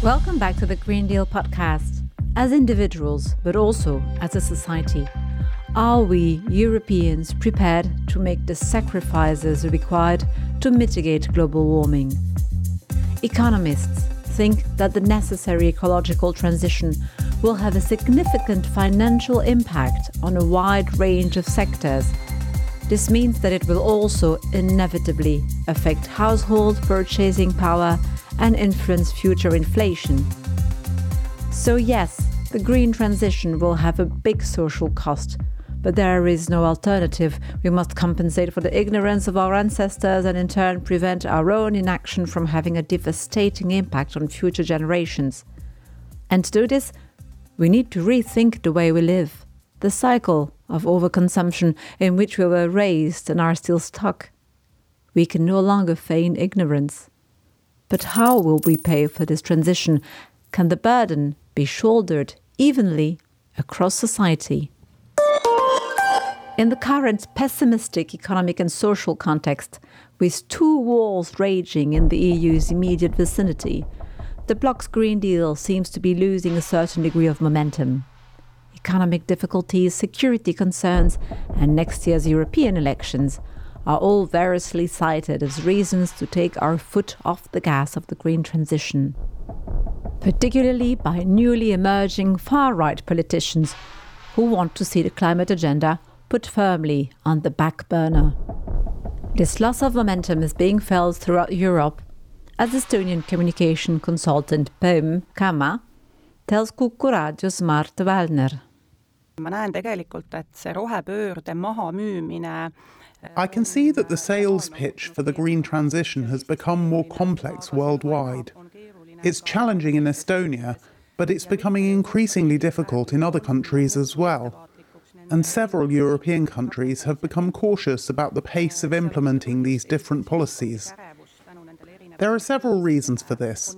Welcome back to the Green Deal podcast. As individuals, but also as a society, are we Europeans prepared to make the sacrifices required to mitigate global warming? Economists think that the necessary ecological transition will have a significant financial impact on a wide range of sectors. This means that it will also inevitably affect household purchasing power and influence future inflation. So, yes, the green transition will have a big social cost, but there is no alternative. We must compensate for the ignorance of our ancestors and in turn prevent our own inaction from having a devastating impact on future generations. And to do this, we need to rethink the way we live, the cycle of overconsumption in which we were raised and are still stuck. We can no longer feign ignorance. But how will we pay for this transition? Can the burden be shouldered evenly across society? In the current pessimistic economic and social context, with two wars raging in the EU's immediate vicinity, the bloc's Green Deal seems to be losing a certain degree of momentum. Economic difficulties, security concerns, and next year's European elections are all variously cited as reasons to take our foot off the gas of the green transition, particularly by newly emerging far right politicians who want to see the climate agenda put firmly on the back burner. This loss of momentum is being felt throughout Europe, as Estonian communication consultant Pöm Kama tells Kuku raadios Mart Valner. Ma näen tegelikult, et see rohepöörde mahamüümine I can see that the äh, sales pitch for the green transition has become more complex worldwide. It's challenging in Estonia, but it's becoming increasingly difficult in other countries as well. And several European countries have become cautious about the pace of implementing these different policies. There are several reasons for this.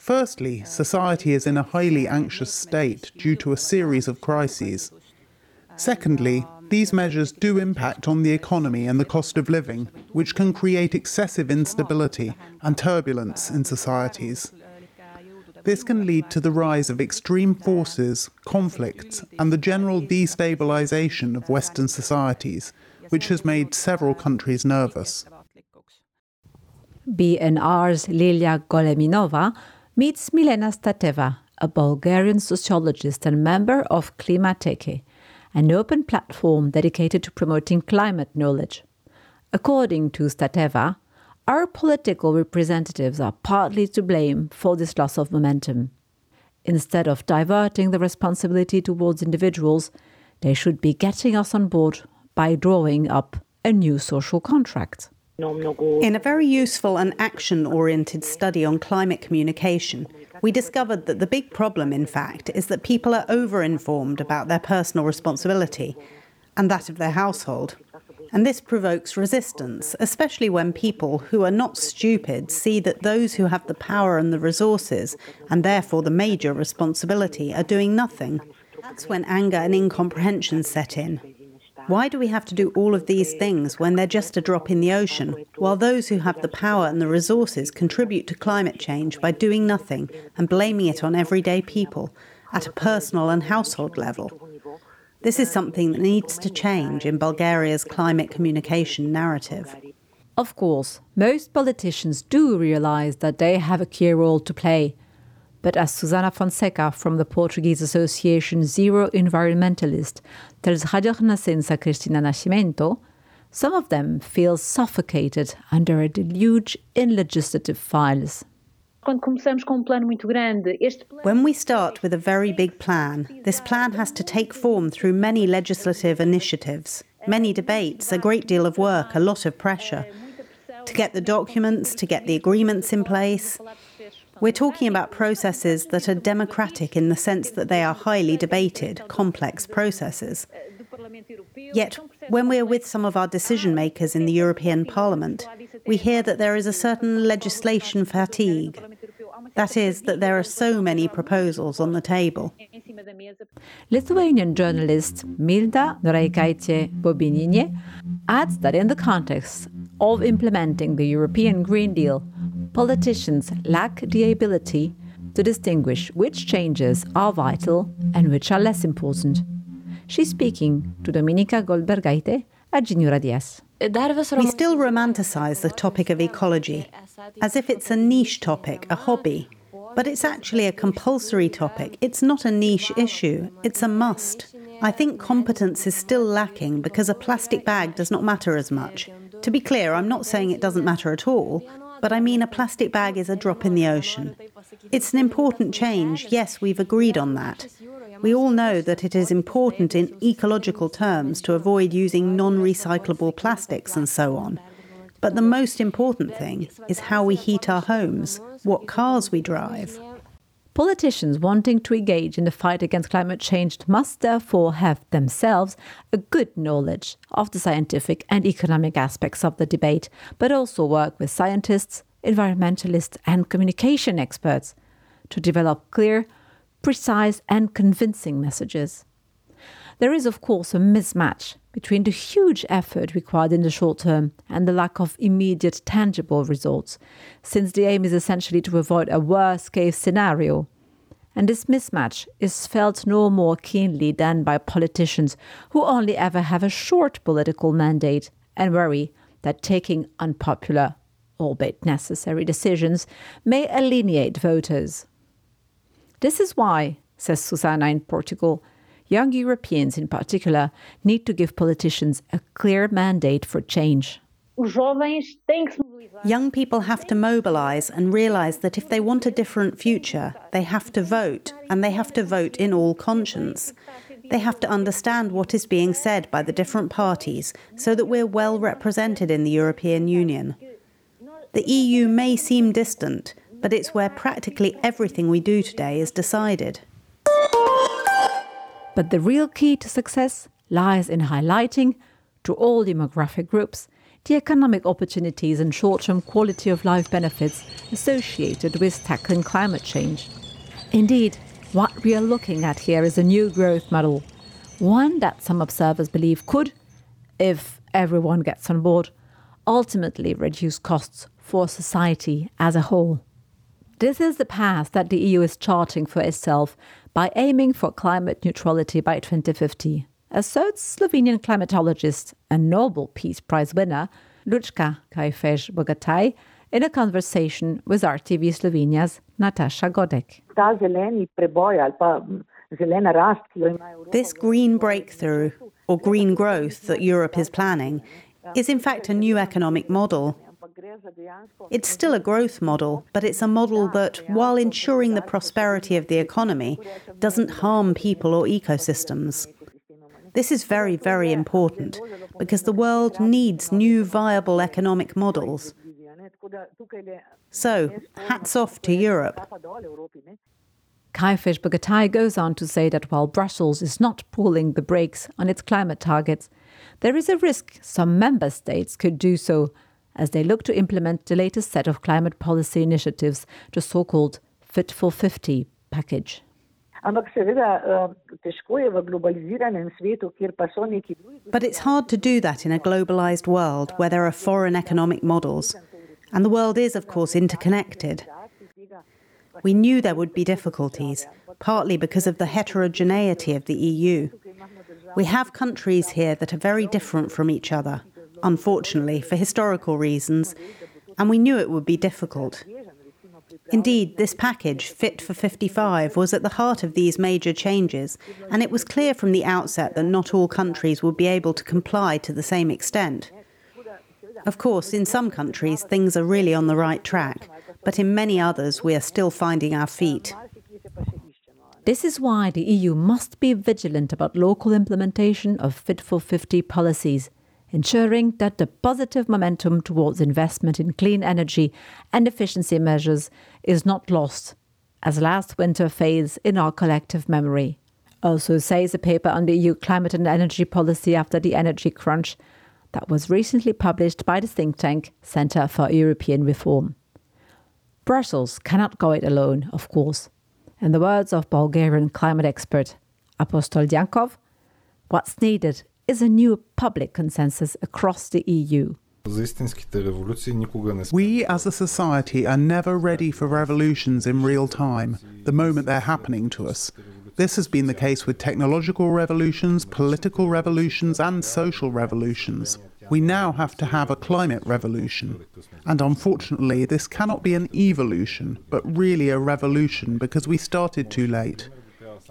Firstly, society is in a highly anxious state due to a series of crises. Secondly, these measures do impact on the economy and the cost of living, which can create excessive instability and turbulence in societies. This can lead to the rise of extreme forces, conflicts, and the general destabilization of Western societies, which has made several countries nervous. BNR's Lilia Goleminova meets Milena Stateva, a Bulgarian sociologist and member of Klimateka, an open platform dedicated to promoting climate knowledge. According to Stateva, our political representatives are partly to blame for this loss of momentum. Instead of diverting the responsibility towards individuals, they should be getting us on board by drawing up a new social contract. In a very useful and action oriented study on climate communication, we discovered that the big problem, in fact, is that people are over informed about their personal responsibility and that of their household. And this provokes resistance, especially when people who are not stupid see that those who have the power and the resources, and therefore the major responsibility, are doing nothing. That's when anger and incomprehension set in. Why do we have to do all of these things when they're just a drop in the ocean, while those who have the power and the resources contribute to climate change by doing nothing and blaming it on everyday people at a personal and household level? This is something that needs to change in Bulgaria's climate communication narrative. Of course, most politicians do realize that they have a key role to play. But as Susana Fonseca from the Portuguese Association Zero Environmentalist tells Radio Renascença Cristina Nascimento, some of them feel suffocated under a deluge in legislative files. When we start with a very big plan, this plan has to take form through many legislative initiatives, many debates, a great deal of work, a lot of pressure. To get the documents, to get the agreements in place. We're talking about processes that are democratic in the sense that they are highly debated, complex processes. Yet, when we are with some of our decision makers in the European Parliament, we hear that there is a certain legislation fatigue. That is, that there are so many proposals on the table. Lithuanian journalist Milda Noreikaitė Bobinienė adds that in the context of implementing the European Green Deal, politicians lack the ability to distinguish which changes are vital and which are less important. She's speaking to Dominika Goldbergaite at Žinių Radijas. We still romanticize the topic of ecology as if it's a niche topic, a hobby. But it's actually a compulsory topic. It's not a niche issue, it's a must. I think competence is still lacking because a plastic bag does not matter as much. To be clear, I'm not saying it doesn't matter at all, but I mean a plastic bag is a drop in the ocean. It's an important change, yes, we've agreed on that. We all know that it is important in ecological terms to avoid using non recyclable plastics and so on. But the most important thing is how we heat our homes, what cars we drive. Politicians wanting to engage in the fight against climate change must therefore have themselves a good knowledge of the scientific and economic aspects of the debate, but also work with scientists, environmentalists, and communication experts to develop clear, precise, and convincing messages. There is, of course, a mismatch between the huge effort required in the short term and the lack of immediate tangible results, since the aim is essentially to avoid a worst case scenario. And this mismatch is felt no more keenly than by politicians who only ever have a short political mandate and worry that taking unpopular, albeit necessary decisions may alienate voters. This is why, says Susana in Portugal, young Europeans in particular need to give politicians a clear mandate for change. Young people have to mobilize and realize that if they want a different future, they have to vote, and they have to vote in all conscience. They have to understand what is being said by the different parties so that we're well represented in the European Union. The EU may seem distant, but it's where practically everything we do today is decided. But the real key to success lies in highlighting, to all demographic groups, the economic opportunities and short term quality of life benefits associated with tackling climate change. Indeed, what we are looking at here is a new growth model, one that some observers believe could, if everyone gets on board, ultimately reduce costs for society as a whole. This is the path that the EU is charting for itself by aiming for climate neutrality by 2050, asserts Slovenian climatologist and Nobel Peace Prize winner Lučka Kajfež Bogataj in a conversation with RTV Slovenia's Natasha Godek. This green breakthrough, or green growth, that Europe is planning is in fact a new economic model it's still a growth model, but it's a model that, while ensuring the prosperity of the economy, doesn't harm people or ecosystems. This is very, very important because the world needs new viable economic models. So, hats off to Europe. Kajfež Bogataj goes on to say that while Brussels is not pulling the brakes on its climate targets, there is a risk some member states could do so as they look to implement the latest set of climate policy initiatives, the so called Fit for 55 package. But it's hard to do that in a globalized world where there are foreign economic models. And the world is, of course, interconnected. We knew there would be difficulties, partly because of the heterogeneity of the EU. We have countries here that are very different from each other unfortunately, for historical reasons, and we knew it would be difficult. Indeed, this package, Fit for 55, was at the heart of these major changes, and it was clear from the outset that not all countries would be able to comply to the same extent. Of course, in some countries, things are really on the right track, but in many others, we are still finding our feet. This is why the EU must be vigilant about local implementation of Fit for 55 policies ensuring that the positive momentum towards investment in clean energy and efficiency measures is not lost, as last winter fades in our collective memory. Also, says a paper on the EU climate and energy policy after the energy crunch that was recently published by the think tank Centre for European Reform. Brussels cannot go it alone, of course. In the words of Bulgarian climate expert Apostol Dyankov, what's needed is a new public consensus across the EU. We as a society are never ready for revolutions in real time, the moment they're happening to us. This has been the case with technological revolutions, political revolutions, and social revolutions. We now have to have a climate revolution. And unfortunately, this cannot be an evolution, but really a revolution because we started too late.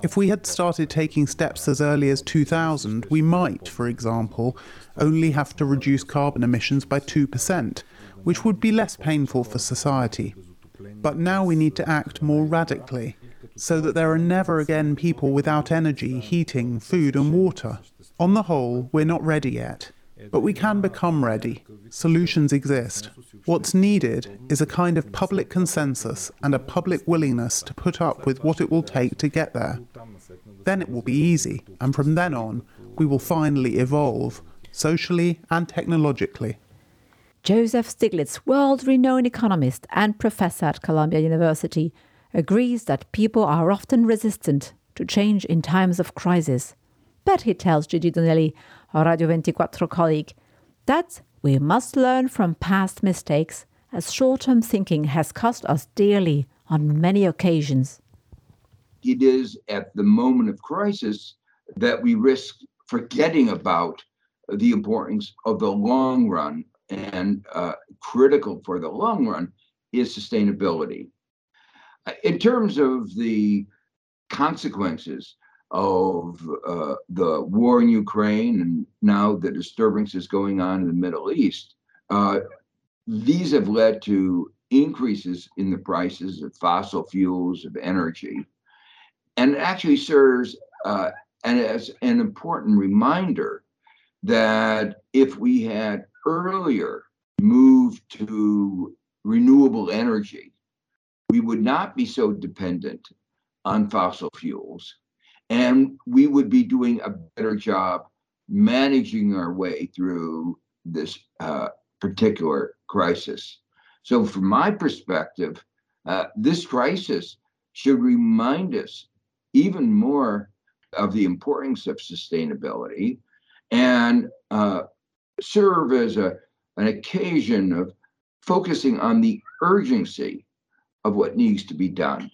If we had started taking steps as early as 2000, we might, for example, only have to reduce carbon emissions by 2%, which would be less painful for society. But now we need to act more radically, so that there are never again people without energy, heating, food, and water. On the whole, we're not ready yet. But we can become ready. Solutions exist. What's needed is a kind of public consensus and a public willingness to put up with what it will take to get there. Then it will be easy, and from then on, we will finally evolve, socially and technologically. Joseph Stiglitz, world renowned economist and professor at Columbia University, agrees that people are often resistant to change in times of crisis. But he tells Gigi Donelli, our Radio 24 colleague, that we must learn from past mistakes, as short term thinking has cost us dearly on many occasions. It is at the moment of crisis that we risk forgetting about the importance of the long run, and uh, critical for the long run is sustainability. In terms of the consequences of uh, the war in Ukraine and now the disturbances going on in the Middle East, uh, these have led to increases in the prices of fossil fuels, of energy, and it actually serves uh, and as an important reminder that if we had earlier moved to renewable energy, we would not be so dependent on fossil fuels and we would be doing a better job managing our way through this uh, particular crisis. So, from my perspective, uh, this crisis should remind us even more of the importance of sustainability and uh, serve as a, an occasion of focusing on the urgency of what needs to be done.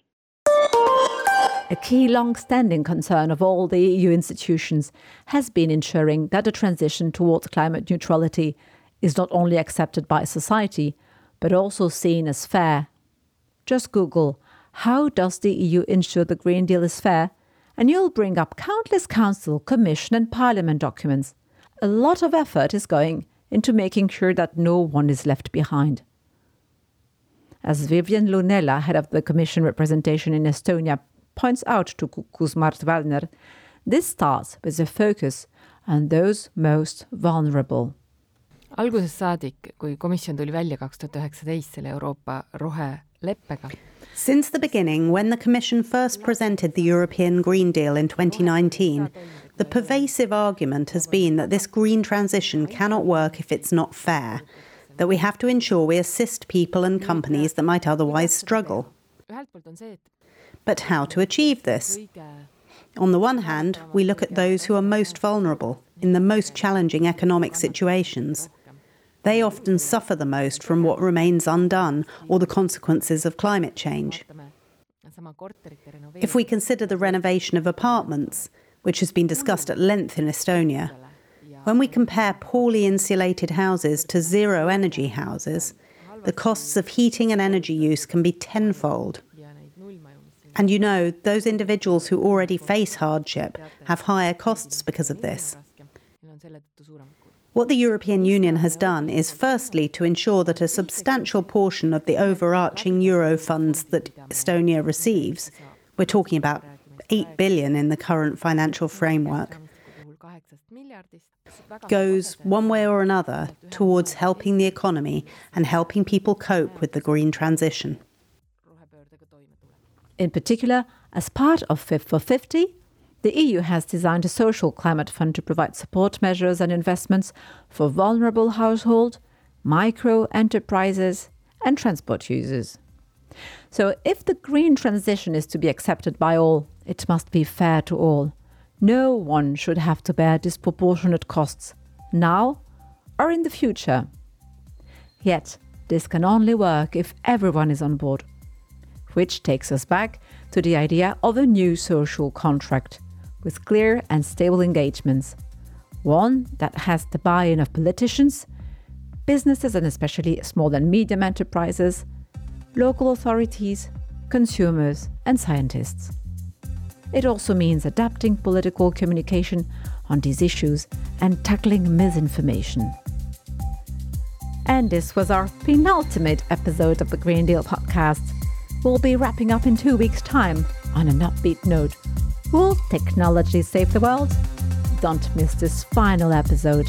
A key long standing concern of all the EU institutions has been ensuring that the transition towards climate neutrality is not only accepted by society, but also seen as fair. Just Google, how does the EU ensure the Green Deal is fair? And you'll bring up countless Council, Commission, and Parliament documents. A lot of effort is going into making sure that no one is left behind. As Vivian Loonela, head of the Commission representation in Estonia, points out to Kuku's Mart Valner, this starts with a focus on those most vulnerable. algusest saadik, kui komisjon tuli välja kaks tuhat üheksateist selle Euroopa roheleppega. Since the beginning, when the Commission first presented the European Green Deal in 2019, the pervasive argument has been that this green transition cannot work if it's not fair, that we have to ensure we assist people and companies that might otherwise struggle. But how to achieve this? On the one hand, we look at those who are most vulnerable, in the most challenging economic situations. They often suffer the most from what remains undone or the consequences of climate change. If we consider the renovation of apartments, which has been discussed at length in Estonia, when we compare poorly insulated houses to zero energy houses, the costs of heating and energy use can be tenfold. And you know, those individuals who already face hardship have higher costs because of this. What the European Union has done is firstly to ensure that a substantial portion of the overarching euro funds that Estonia receives, we're talking about 8 billion in the current financial framework, goes one way or another towards helping the economy and helping people cope with the green transition. In particular, as part of Fit for 55, the EU has designed a social climate fund to provide support measures and investments for vulnerable households, micro enterprises, and transport users. So, if the green transition is to be accepted by all, it must be fair to all. No one should have to bear disproportionate costs, now or in the future. Yet, this can only work if everyone is on board. Which takes us back to the idea of a new social contract with clear and stable engagements. One that has the buy in of politicians, businesses and especially small and medium enterprises, local authorities, consumers, and scientists. It also means adapting political communication on these issues and tackling misinformation. And this was our penultimate episode of the Green Deal podcast. We'll be wrapping up in two weeks' time on an upbeat note. Will technology save the world? Don't miss this final episode.